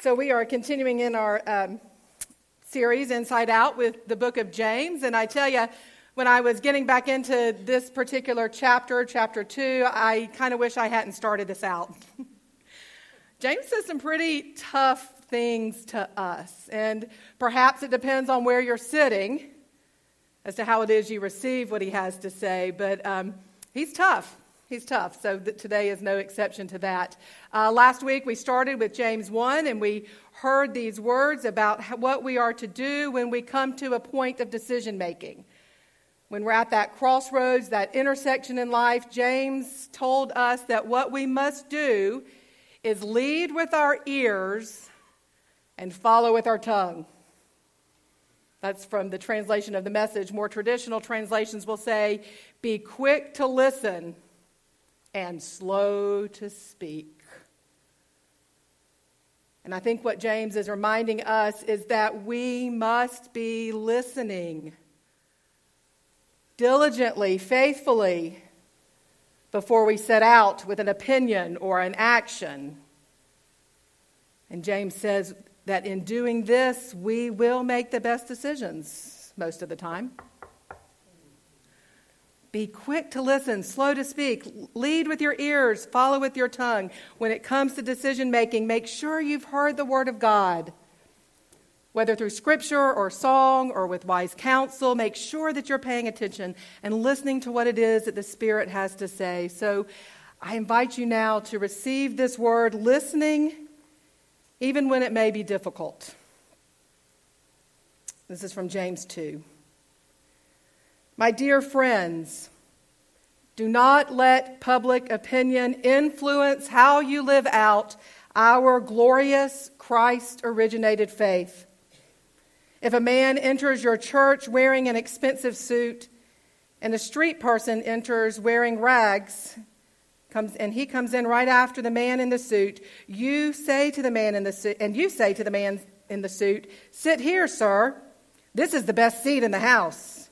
So, we are continuing in our um, series, Inside Out, with the book of James. And I tell you, when I was getting back into this particular chapter, chapter two, I kind of wish I hadn't started this out. James says some pretty tough things to us. And perhaps it depends on where you're sitting as to how it is you receive what he has to say. But um, he's tough. He's tough, so th- today is no exception to that. Uh, last week we started with James 1 and we heard these words about how, what we are to do when we come to a point of decision making. When we're at that crossroads, that intersection in life, James told us that what we must do is lead with our ears and follow with our tongue. That's from the translation of the message. More traditional translations will say, be quick to listen and slow to speak. And I think what James is reminding us is that we must be listening diligently, faithfully, before we set out with an opinion or an action. And James says that in doing this, we will make the best decisions most of the time. Be quick to listen, slow to speak, lead with your ears, follow with your tongue. When it comes to decision making, make sure you've heard the Word of God. Whether through scripture or song or with wise counsel, make sure that you're paying attention and listening to what it is that the Spirit has to say. So I invite you now to receive this word, listening, even when it may be difficult. This is from James 2. My dear friends, do not let public opinion influence how you live out our glorious Christ originated faith. If a man enters your church wearing an expensive suit, and a street person enters wearing rags, comes and he comes in right after the man in the suit, you say to the man in the suit, and you say to the man in the suit, "Sit here, sir. This is the best seat in the house."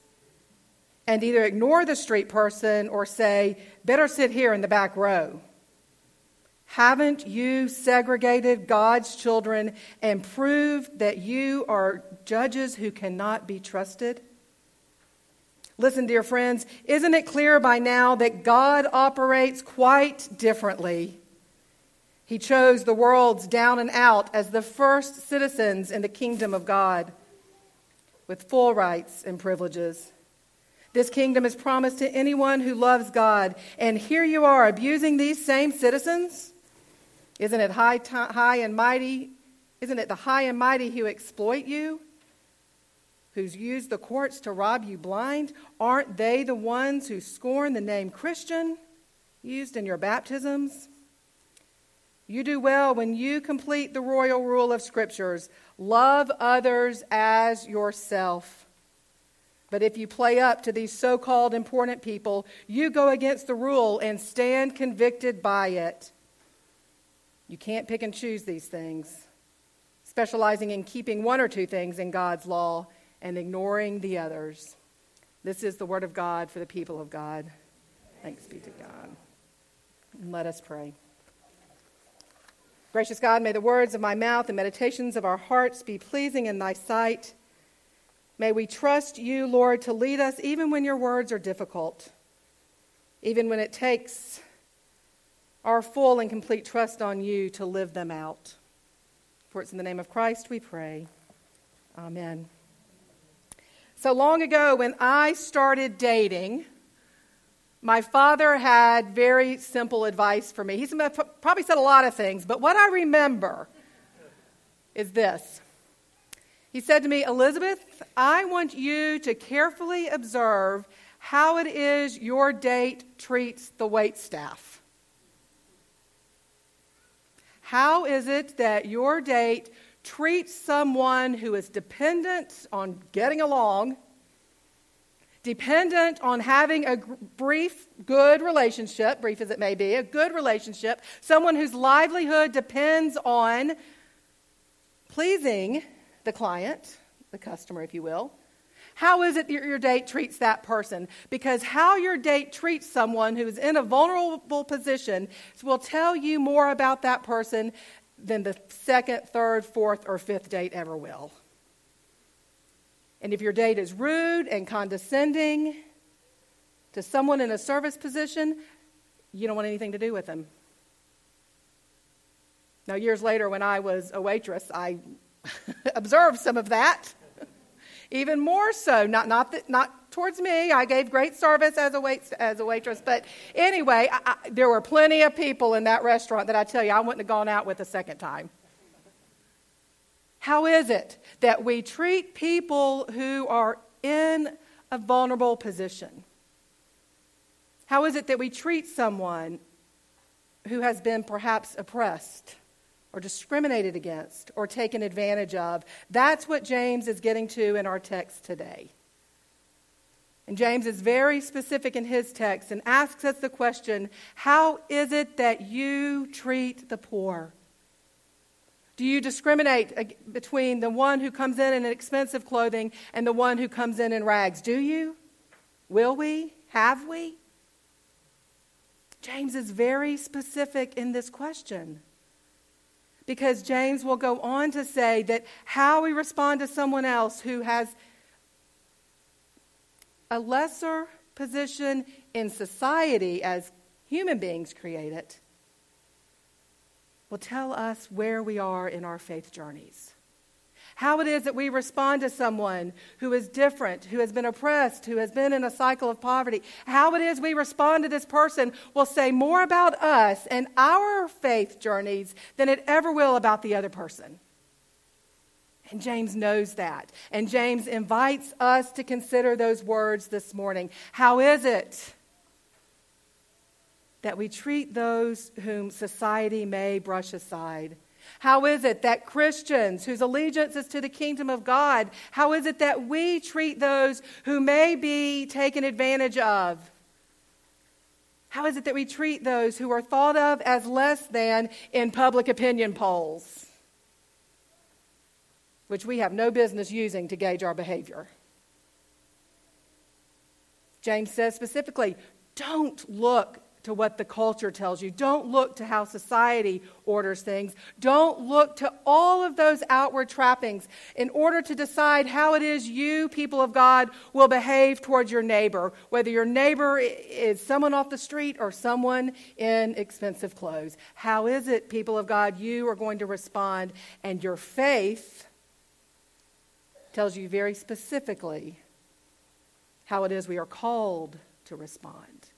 and either ignore the street person or say, better sit here in the back row. Haven't you segregated God's children and proved that you are judges who cannot be trusted? Listen, dear friends, isn't it clear by now that God operates quite differently? He chose the world's down and out as the first citizens in the kingdom of God with full rights and privileges. This kingdom is promised to anyone who loves God. And here you are abusing these same citizens. Isn't it high, t- high and mighty? Isn't it the high and mighty who exploit you? Who's used the courts to rob you blind? Aren't they the ones who scorn the name Christian used in your baptisms? You do well when you complete the royal rule of scriptures love others as yourself. But if you play up to these so called important people, you go against the rule and stand convicted by it. You can't pick and choose these things, specializing in keeping one or two things in God's law and ignoring the others. This is the word of God for the people of God. Thanks be to God. And let us pray. Gracious God, may the words of my mouth and meditations of our hearts be pleasing in thy sight. May we trust you, Lord, to lead us even when your words are difficult, even when it takes our full and complete trust on you to live them out. For it's in the name of Christ we pray. Amen. So long ago, when I started dating, my father had very simple advice for me. He's probably said a lot of things, but what I remember is this he said to me, Elizabeth, I want you to carefully observe how it is your date treats the wait staff. How is it that your date treats someone who is dependent on getting along, dependent on having a brief, good relationship, brief as it may be, a good relationship, someone whose livelihood depends on pleasing the client, the customer, if you will, How is it that your date treats that person? Because how your date treats someone who is in a vulnerable position will tell you more about that person than the second, third, fourth, or fifth date ever will. And if your date is rude and condescending to someone in a service position, you don't want anything to do with them. Now, years later, when I was a waitress, I observed some of that. Even more so, not, not, that, not towards me. I gave great service as a, wait, as a waitress. But anyway, I, I, there were plenty of people in that restaurant that I tell you I wouldn't have gone out with a second time. How is it that we treat people who are in a vulnerable position? How is it that we treat someone who has been perhaps oppressed? or discriminated against or taken advantage of. That's what James is getting to in our text today. And James is very specific in his text and asks us the question How is it that you treat the poor? Do you discriminate between the one who comes in in expensive clothing and the one who comes in in rags? Do you? Will we? Have we? James is very specific in this question because James will go on to say that how we respond to someone else who has a lesser position in society as human beings create it will tell us where we are in our faith journeys how it is that we respond to someone who is different, who has been oppressed, who has been in a cycle of poverty, how it is we respond to this person will say more about us and our faith journeys than it ever will about the other person. And James knows that. And James invites us to consider those words this morning. How is it that we treat those whom society may brush aside? How is it that Christians whose allegiance is to the kingdom of God, how is it that we treat those who may be taken advantage of? How is it that we treat those who are thought of as less than in public opinion polls, which we have no business using to gauge our behavior? James says specifically, don't look to what the culture tells you. Don't look to how society orders things. Don't look to all of those outward trappings in order to decide how it is you, people of God, will behave towards your neighbor, whether your neighbor is someone off the street or someone in expensive clothes. How is it, people of God, you are going to respond? And your faith tells you very specifically how it is we are called to respond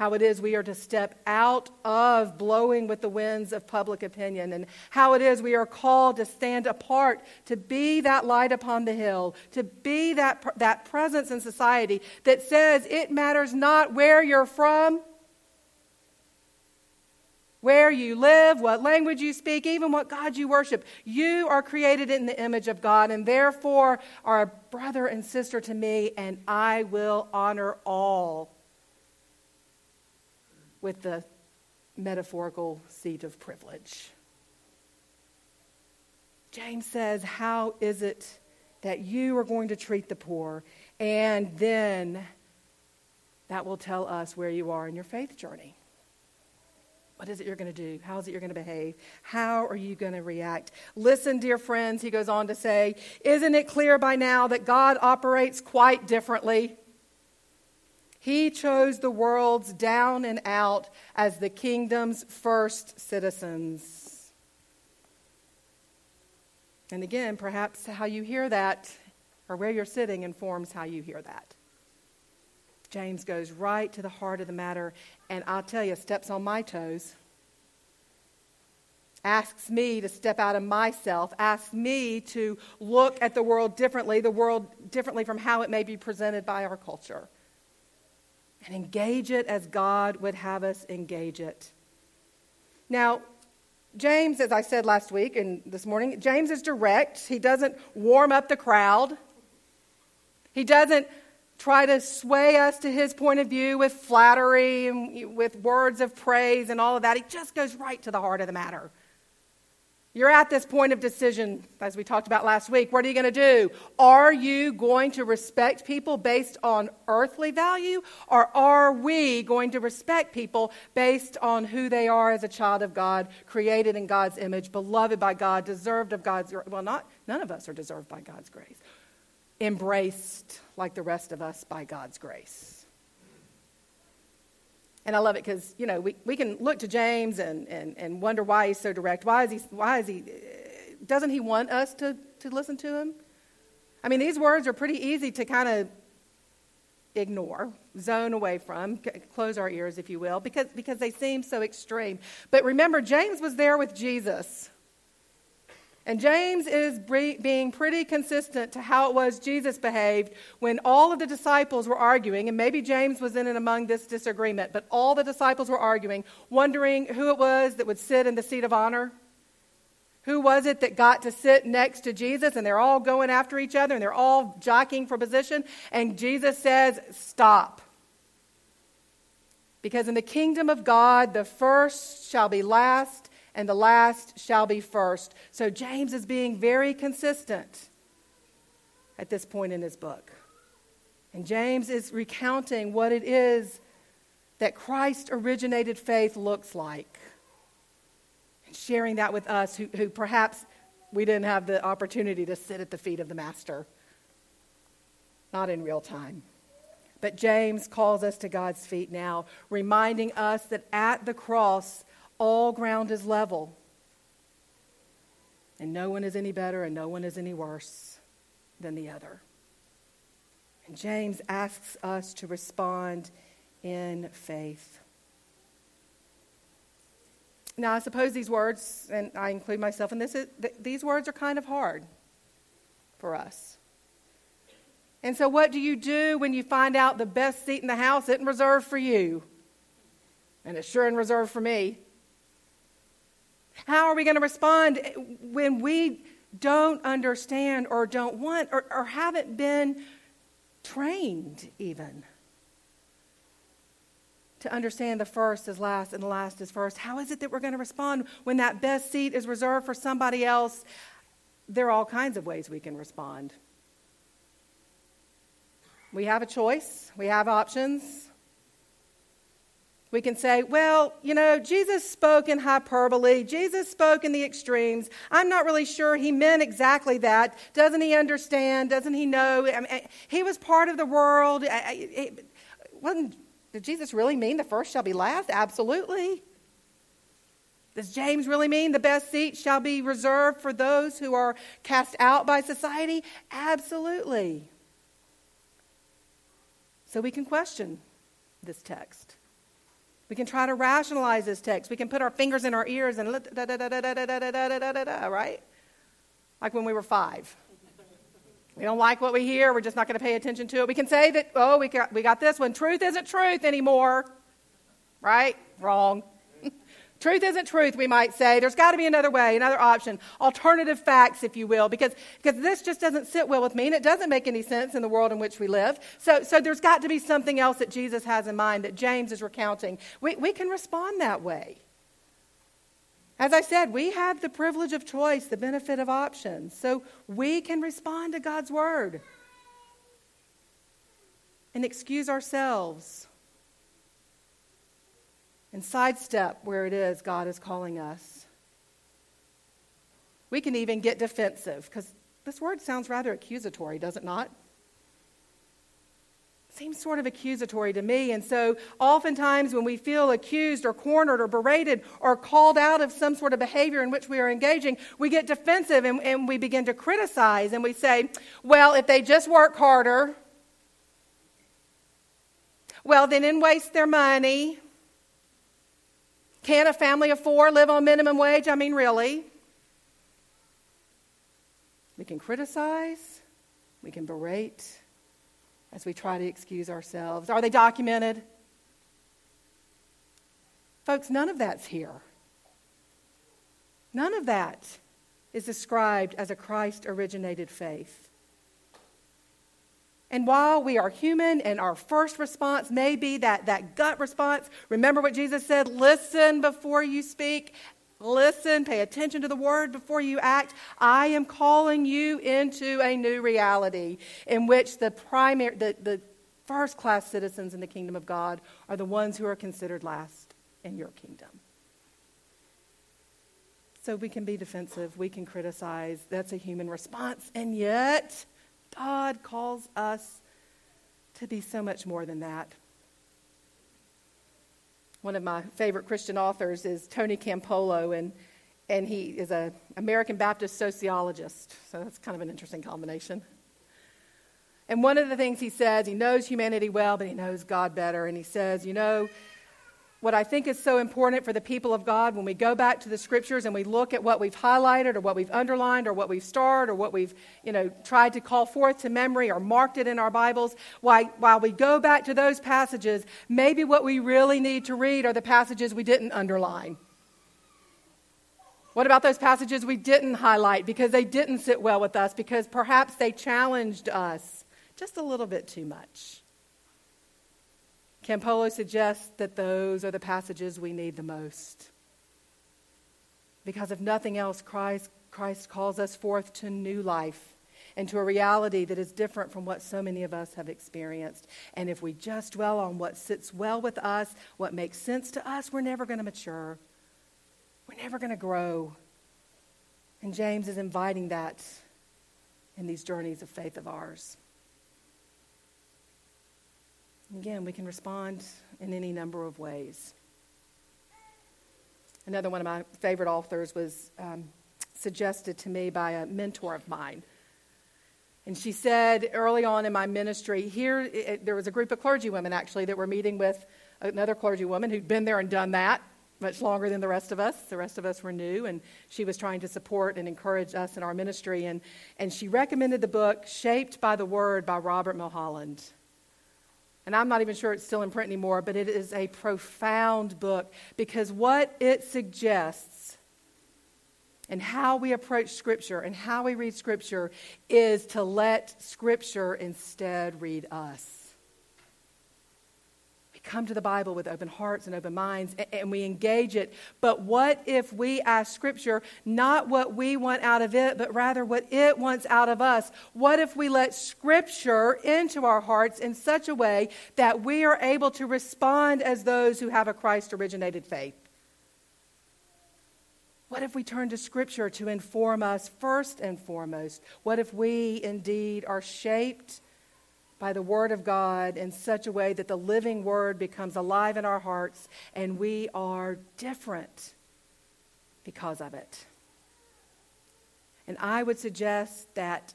how it is we are to step out of blowing with the winds of public opinion, and how it is we are called to stand apart, to be that light upon the hill, to be that, that presence in society that says it matters not where you're from, where you live, what language you speak, even what God you worship. You are created in the image of God, and therefore are a brother and sister to me, and I will honor all with the metaphorical seat of privilege. James says, How is it that you are going to treat the poor? And then that will tell us where you are in your faith journey. What is it you're going to do? How is it you're going to behave? How are you going to react? Listen, dear friends, he goes on to say, Isn't it clear by now that God operates quite differently? He chose the world's down and out as the kingdom's first citizens. And again, perhaps how you hear that or where you're sitting informs how you hear that. James goes right to the heart of the matter, and I'll tell you, steps on my toes. Asks me to step out of myself, asks me to look at the world differently, the world differently from how it may be presented by our culture and engage it as God would have us engage it. Now, James, as I said last week and this morning, James is direct. He doesn't warm up the crowd. He doesn't try to sway us to his point of view with flattery and with words of praise and all of that. He just goes right to the heart of the matter. You're at this point of decision, as we talked about last week. What are you going to do? Are you going to respect people based on earthly value, or are we going to respect people based on who they are as a child of God, created in God's image, beloved by God, deserved of God's well, not none of us are deserved by God's grace, embraced like the rest of us by God's grace. And I love it because, you know, we, we can look to James and, and, and wonder why he's so direct. Why is he, why is he, doesn't he want us to, to listen to him? I mean, these words are pretty easy to kind of ignore, zone away from, close our ears, if you will, because, because they seem so extreme. But remember, James was there with Jesus. And James is being pretty consistent to how it was Jesus behaved when all of the disciples were arguing, and maybe James was in and among this disagreement, but all the disciples were arguing, wondering who it was that would sit in the seat of honor. Who was it that got to sit next to Jesus? And they're all going after each other and they're all jockeying for position. And Jesus says, Stop. Because in the kingdom of God, the first shall be last and the last shall be first. So James is being very consistent at this point in his book. And James is recounting what it is that Christ originated faith looks like. And sharing that with us who, who perhaps we didn't have the opportunity to sit at the feet of the Master. Not in real time. But James calls us to God's feet now, reminding us that at the cross, all ground is level. And no one is any better and no one is any worse than the other. And James asks us to respond in faith. Now, I suppose these words, and I include myself in this, these words are kind of hard for us. And so, what do you do when you find out the best seat in the house isn't reserved for you? And it's sure in reserved for me. How are we going to respond eh, when we don't understand or don't want or, or haven't been trained even to understand the first is last and the last is first? How is it that we're going to respond when that best seat is reserved for somebody else? There are all kinds of ways we can respond. We have a choice, we have options. We can say, well, you know, Jesus spoke in hyperbole. Jesus spoke in the extremes. I'm not really sure he meant exactly that. Doesn't he understand? Doesn't he know? I mean, he was part of the world. wasn't, did Jesus really mean the first shall be last? Absolutely. Does James really mean the best seat shall be reserved for those who are cast out by society? Absolutely. So we can question this text. We can try to rationalize this text. We can put our fingers in our ears and da da da da da da da da da da da right? Like when we were five. We don't like what we hear. We're just not going to pay attention to it. We can say that, oh, we got, we got this one. Truth isn't truth anymore. Right? Wrong. Truth isn't truth, we might say. There's got to be another way, another option, alternative facts, if you will, because, because this just doesn't sit well with me and it doesn't make any sense in the world in which we live. So, so there's got to be something else that Jesus has in mind that James is recounting. We, we can respond that way. As I said, we have the privilege of choice, the benefit of options. So we can respond to God's word and excuse ourselves and sidestep where it is God is calling us. We can even get defensive because this word sounds rather accusatory, does it not? Seems sort of accusatory to me. And so, oftentimes, when we feel accused or cornered or berated or called out of some sort of behavior in which we are engaging, we get defensive and, and we begin to criticize and we say, well, if they just work harder, well, they didn't waste their money. Can a family of four live on minimum wage? I mean, really? We can criticize, we can berate as we try to excuse ourselves. Are they documented? Folks, none of that's here. None of that is described as a Christ originated faith. And while we are human and our first response may be that, that gut response, remember what Jesus said listen before you speak. Listen, pay attention to the word before you act. I am calling you into a new reality in which the primary, the, the first class citizens in the kingdom of God are the ones who are considered last in your kingdom. So we can be defensive, we can criticize. That's a human response. And yet, God calls us to be so much more than that. One of my favorite Christian authors is Tony Campolo, and, and he is an American Baptist sociologist. So that's kind of an interesting combination. And one of the things he says, he knows humanity well, but he knows God better. And he says, you know, what I think is so important for the people of God when we go back to the scriptures and we look at what we've highlighted or what we've underlined or what we've starred or what we've you know tried to call forth to memory or marked it in our Bibles, while, while we go back to those passages, maybe what we really need to read are the passages we didn't underline. What about those passages we didn't highlight because they didn't sit well with us, because perhaps they challenged us just a little bit too much? Campolo suggests that those are the passages we need the most. Because if nothing else, Christ, Christ calls us forth to new life and to a reality that is different from what so many of us have experienced. And if we just dwell on what sits well with us, what makes sense to us, we're never going to mature. We're never going to grow. And James is inviting that in these journeys of faith of ours. Again, we can respond in any number of ways. Another one of my favorite authors was um, suggested to me by a mentor of mine. And she said early on in my ministry, here it, there was a group of clergy women actually that were meeting with another clergy woman who'd been there and done that much longer than the rest of us. The rest of us were new, and she was trying to support and encourage us in our ministry. And, and she recommended the book Shaped by the Word by Robert Mulholland. And I'm not even sure it's still in print anymore, but it is a profound book because what it suggests and how we approach Scripture and how we read Scripture is to let Scripture instead read us come to the Bible with open hearts and open minds and we engage it. But what if we ask Scripture not what we want out of it, but rather what it wants out of us? What if we let Scripture into our hearts in such a way that we are able to respond as those who have a Christ originated faith? What if we turn to Scripture to inform us first and foremost? What if we indeed are shaped? By the Word of God in such a way that the living Word becomes alive in our hearts and we are different because of it. And I would suggest that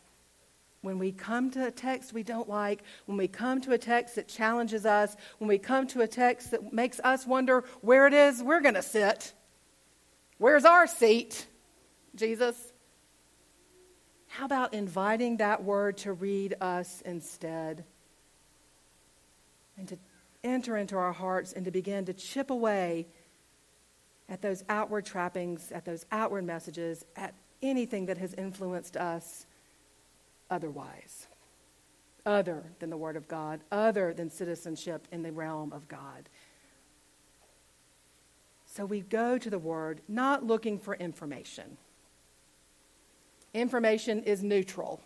when we come to a text we don't like, when we come to a text that challenges us, when we come to a text that makes us wonder where it is we're going to sit, where's our seat, Jesus? How about inviting that word to read us instead? And to enter into our hearts and to begin to chip away at those outward trappings, at those outward messages, at anything that has influenced us otherwise, other than the Word of God, other than citizenship in the realm of God. So we go to the Word not looking for information Information is neutral.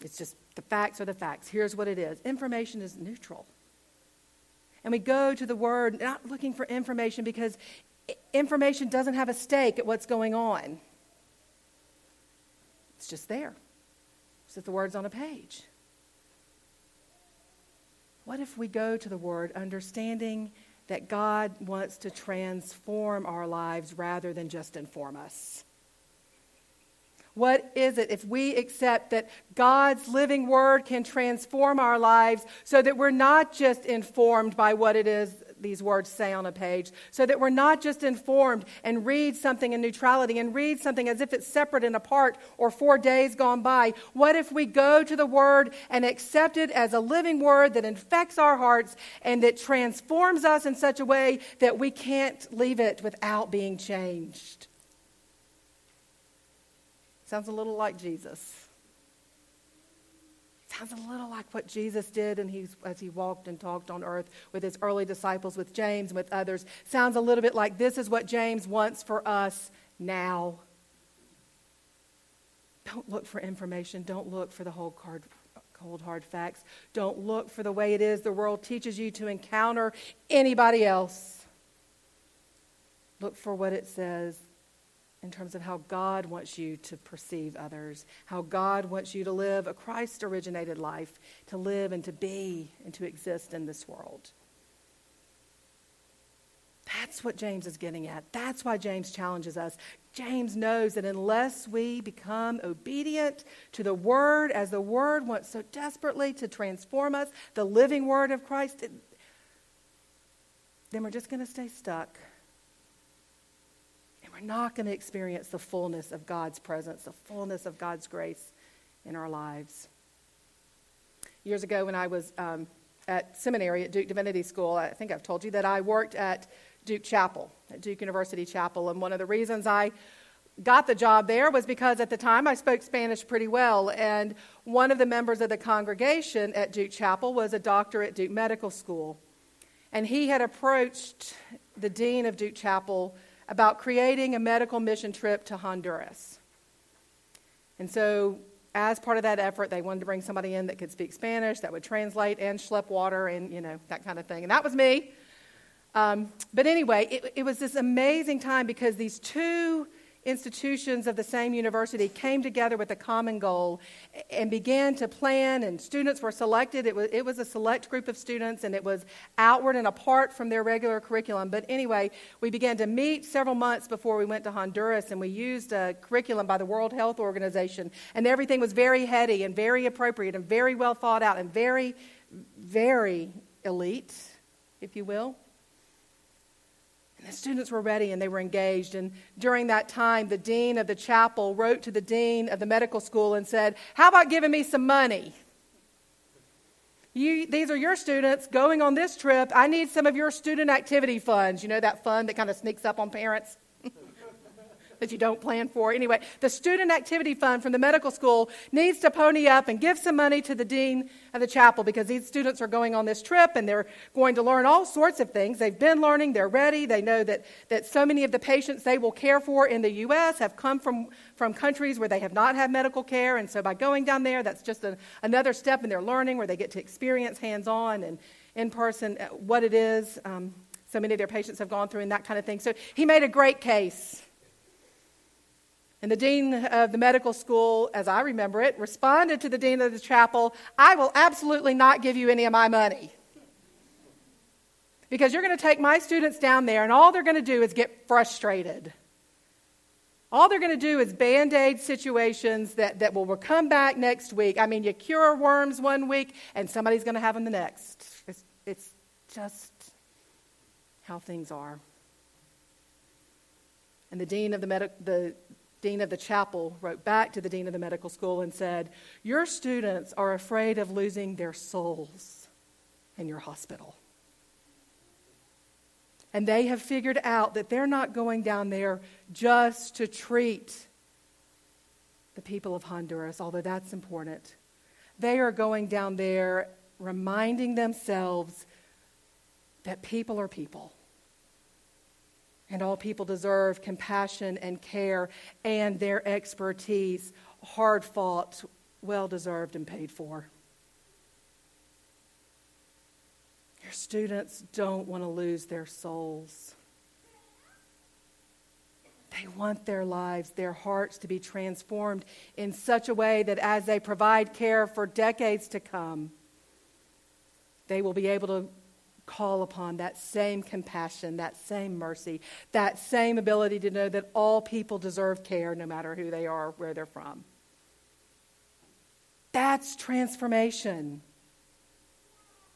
It's just the facts are the facts. Here's what it is information is neutral. And we go to the Word not looking for information because information doesn't have a stake at what's going on. It's just there. It's just the words on a page. What if we go to the Word understanding that God wants to transform our lives rather than just inform us? What is it if we accept that God's living word can transform our lives so that we're not just informed by what it is these words say on a page, so that we're not just informed and read something in neutrality and read something as if it's separate and apart or four days gone by? What if we go to the word and accept it as a living word that infects our hearts and that transforms us in such a way that we can't leave it without being changed? Sounds a little like Jesus. Sounds a little like what Jesus did and he's, as he walked and talked on earth with his early disciples, with James and with others. Sounds a little bit like this is what James wants for us now. Don't look for information. Don't look for the whole card, cold, hard facts. Don't look for the way it is the world teaches you to encounter anybody else. Look for what it says in terms of how God wants you to perceive others, how God wants you to live a Christ originated life, to live and to be and to exist in this world. That's what James is getting at. That's why James challenges us. James knows that unless we become obedient to the Word, as the Word wants so desperately to transform us, the living Word of Christ, then we're just going to stay stuck not going to experience the fullness of God's presence, the fullness of God's grace in our lives. Years ago, when I was um, at seminary at Duke Divinity School, I think I've told you that I worked at Duke Chapel, at Duke University Chapel. And one of the reasons I got the job there was because at the time I spoke Spanish pretty well. And one of the members of the congregation at Duke Chapel was a doctor at Duke Medical School. And he had approached the dean of Duke Chapel about creating a medical mission trip to Honduras. And so, as part of that effort, they wanted to bring somebody in that could speak Spanish, that would translate and schlep water and, you know, that kind of thing. And that was me. Um, but anyway, it, it was this amazing time because these two institutions of the same university came together with a common goal and began to plan, and students were selected. It was, it was a select group of students, and it was outward and apart from their regular curriculum. But anyway, we began to meet several months before we went to Honduras, and we used a curriculum by the World Health Organization, and everything was very heady and very appropriate and very well thought out and very, very elite, if you will. And the students were ready and they were engaged. And during that time, the dean of the chapel wrote to the dean of the medical school and said, How about giving me some money? You, these are your students going on this trip. I need some of your student activity funds. You know, that fund that kind of sneaks up on parents? That you don't plan for. Anyway, the Student Activity Fund from the medical school needs to pony up and give some money to the dean of the chapel because these students are going on this trip and they're going to learn all sorts of things. They've been learning, they're ready. They know that, that so many of the patients they will care for in the U.S. have come from, from countries where they have not had medical care. And so by going down there, that's just a, another step in their learning where they get to experience hands on and in person uh, what it is. Um, so many of their patients have gone through and that kind of thing. So he made a great case and the dean of the medical school, as I remember it, responded to the dean of the chapel I will absolutely not give you any of my money. Because you're going to take my students down there, and all they're going to do is get frustrated. All they're going to do is band aid situations that, that will come back next week. I mean, you cure worms one week, and somebody's going to have them the next. It's, it's just how things are. And the dean of the, med- the dean of the chapel wrote back to the dean of the medical school and said, Your students are afraid of losing their souls in your hospital. And they have figured out that they're not going down there just to treat the people of Honduras, although that's important. They are going down there reminding themselves that people are people and all people deserve compassion and care and their expertise, hard fought, well deserved, and paid for. Your students don't want to lose their souls. They want their lives, their hearts to be transformed in such a way that as they provide care for decades to come, they will be able to call upon that same compassion, that same mercy, that same ability to know that all people deserve care no matter who they are, where they're from. That's transformation.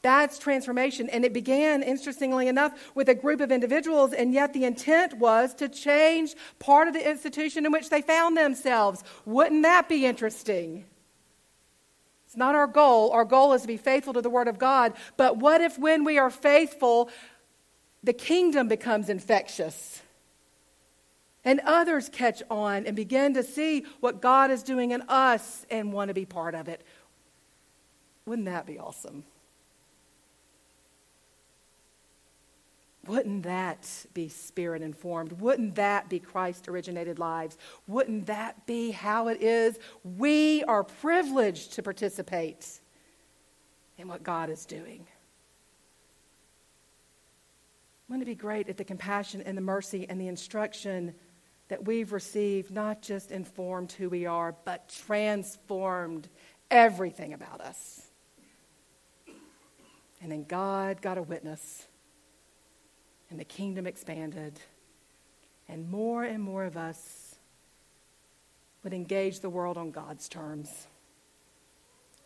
That's transformation. And it began, interestingly enough, with a group of individuals, and yet the intent was to change part of the institution in which they found themselves. Wouldn't that be interesting? It's not our goal. Our goal is to be faithful to the Word of God. But what if, when we are faithful, the kingdom becomes infectious? And others catch on and begin to see what God is doing in us and want to be part of it. Wouldn't that be awesome? Wouldn't that be spirit informed? Wouldn't that be Christ originated lives? Wouldn't that be how it is? We are privileged to participate in what God is doing. Wouldn't it be great if the compassion and the mercy and the instruction that we've received not just informed who we are, but transformed everything about us? And then God got a witness and the kingdom expanded, and more and more of us would engage the world on God's terms,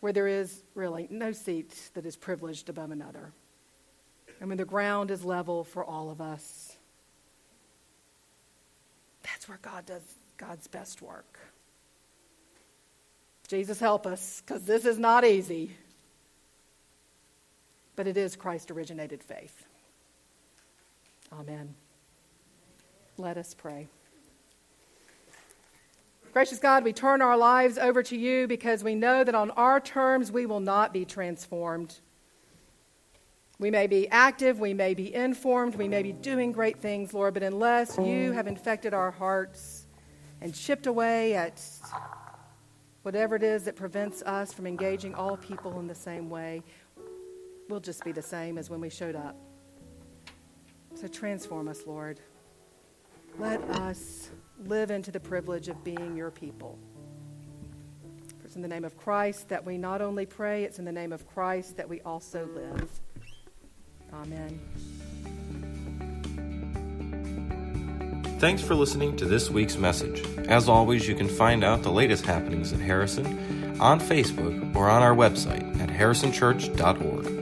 where there is really no seat that is privileged above another, and when the ground is level for all of us. That's where God does God's best work. Jesus, help us, because this is not easy. But it is Christ originated faith. Amen. Let us pray. Gracious God, we turn our lives over to you because we know that on our terms we will not be transformed. We may be active, we may be informed, we may be doing great things, Lord, but unless you have infected our hearts and chipped away at whatever it is that prevents us from engaging all people in the same way, we'll just be the same as when we showed up. So transform us, Lord. Let us live into the privilege of being your people. It's in the name of Christ that we not only pray, it's in the name of Christ that we also live. Amen. Thanks for listening to this week's message. As always, you can find out the latest happenings at Harrison on Facebook or on our website at harrisonchurch.org.